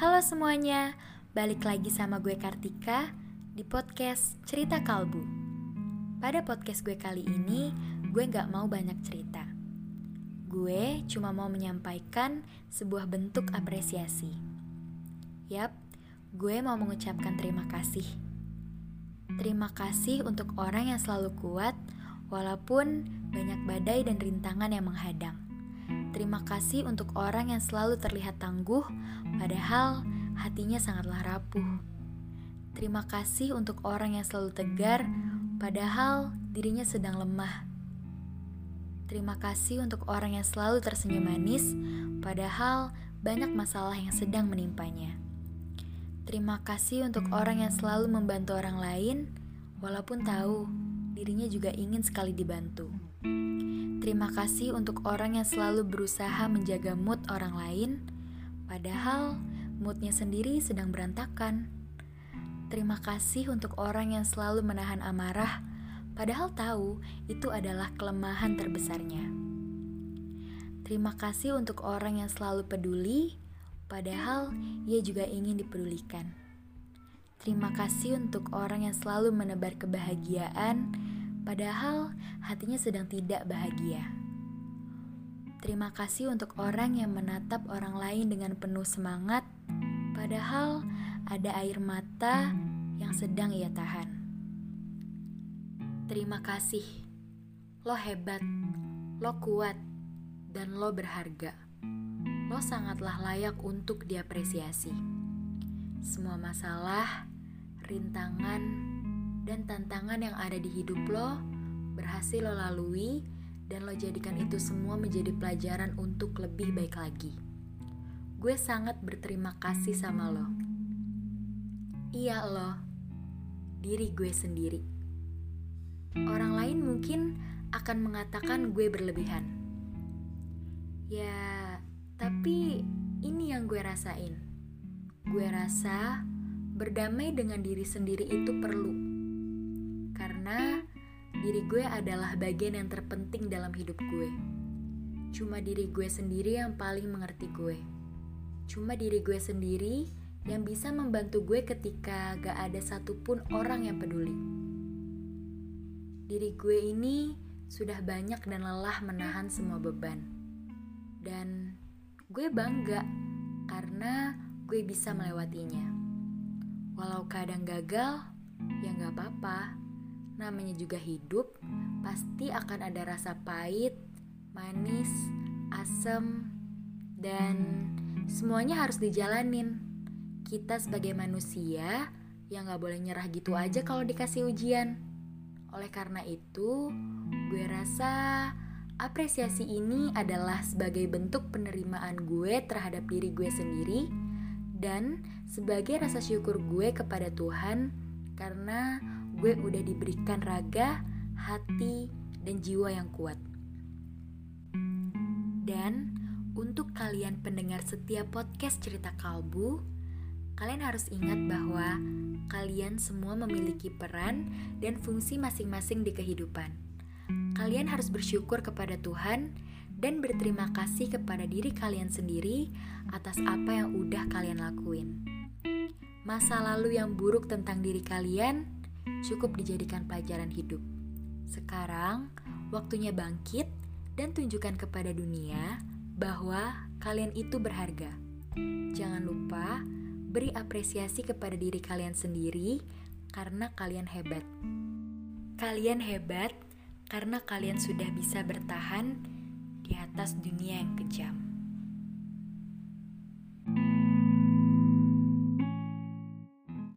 Halo semuanya, balik lagi sama gue Kartika di podcast Cerita Kalbu. Pada podcast gue kali ini, gue gak mau banyak cerita. Gue cuma mau menyampaikan sebuah bentuk apresiasi. Yap, gue mau mengucapkan terima kasih. Terima kasih untuk orang yang selalu kuat, walaupun banyak badai dan rintangan yang menghadang. Terima kasih untuk orang yang selalu terlihat tangguh, padahal hatinya sangatlah rapuh. Terima kasih untuk orang yang selalu tegar, padahal dirinya sedang lemah. Terima kasih untuk orang yang selalu tersenyum manis, padahal banyak masalah yang sedang menimpanya. Terima kasih untuk orang yang selalu membantu orang lain, walaupun tahu dirinya juga ingin sekali dibantu. Terima kasih untuk orang yang selalu berusaha menjaga mood orang lain, padahal moodnya sendiri sedang berantakan. Terima kasih untuk orang yang selalu menahan amarah, padahal tahu itu adalah kelemahan terbesarnya. Terima kasih untuk orang yang selalu peduli, padahal ia juga ingin dipedulikan. Terima kasih untuk orang yang selalu menebar kebahagiaan, padahal hatinya sedang tidak bahagia. Terima kasih untuk orang yang menatap orang lain dengan penuh semangat, padahal ada air mata yang sedang ia tahan. Terima kasih, lo hebat, lo kuat, dan lo berharga. Lo sangatlah layak untuk diapresiasi. Semua masalah, rintangan, dan tantangan yang ada di hidup lo berhasil lo lalui dan lo jadikan itu semua menjadi pelajaran untuk lebih baik lagi. Gue sangat berterima kasih sama lo. Iya lo, diri gue sendiri. Orang lain mungkin akan mengatakan gue berlebihan. Ya, tapi ini yang gue rasain. Gue rasa berdamai dengan diri sendiri itu perlu karena diri gue adalah bagian yang terpenting dalam hidup gue. Cuma diri gue sendiri yang paling mengerti gue. Cuma diri gue sendiri yang bisa membantu gue ketika gak ada satupun orang yang peduli. Diri gue ini sudah banyak dan lelah menahan semua beban. Dan gue bangga karena gue bisa melewatinya. Walau kadang gagal, ya gak apa-apa namanya juga hidup, pasti akan ada rasa pahit, manis, asem, dan semuanya harus dijalanin. Kita sebagai manusia yang gak boleh nyerah gitu aja kalau dikasih ujian. Oleh karena itu, gue rasa apresiasi ini adalah sebagai bentuk penerimaan gue terhadap diri gue sendiri dan sebagai rasa syukur gue kepada Tuhan karena gue udah diberikan raga, hati, dan jiwa yang kuat. Dan untuk kalian pendengar setiap podcast cerita kalbu, kalian harus ingat bahwa kalian semua memiliki peran dan fungsi masing-masing di kehidupan. Kalian harus bersyukur kepada Tuhan dan berterima kasih kepada diri kalian sendiri atas apa yang udah kalian. Masa lalu yang buruk tentang diri kalian cukup dijadikan pelajaran hidup. Sekarang, waktunya bangkit dan tunjukkan kepada dunia bahwa kalian itu berharga. Jangan lupa beri apresiasi kepada diri kalian sendiri karena kalian hebat. Kalian hebat karena kalian sudah bisa bertahan di atas dunia yang kejam.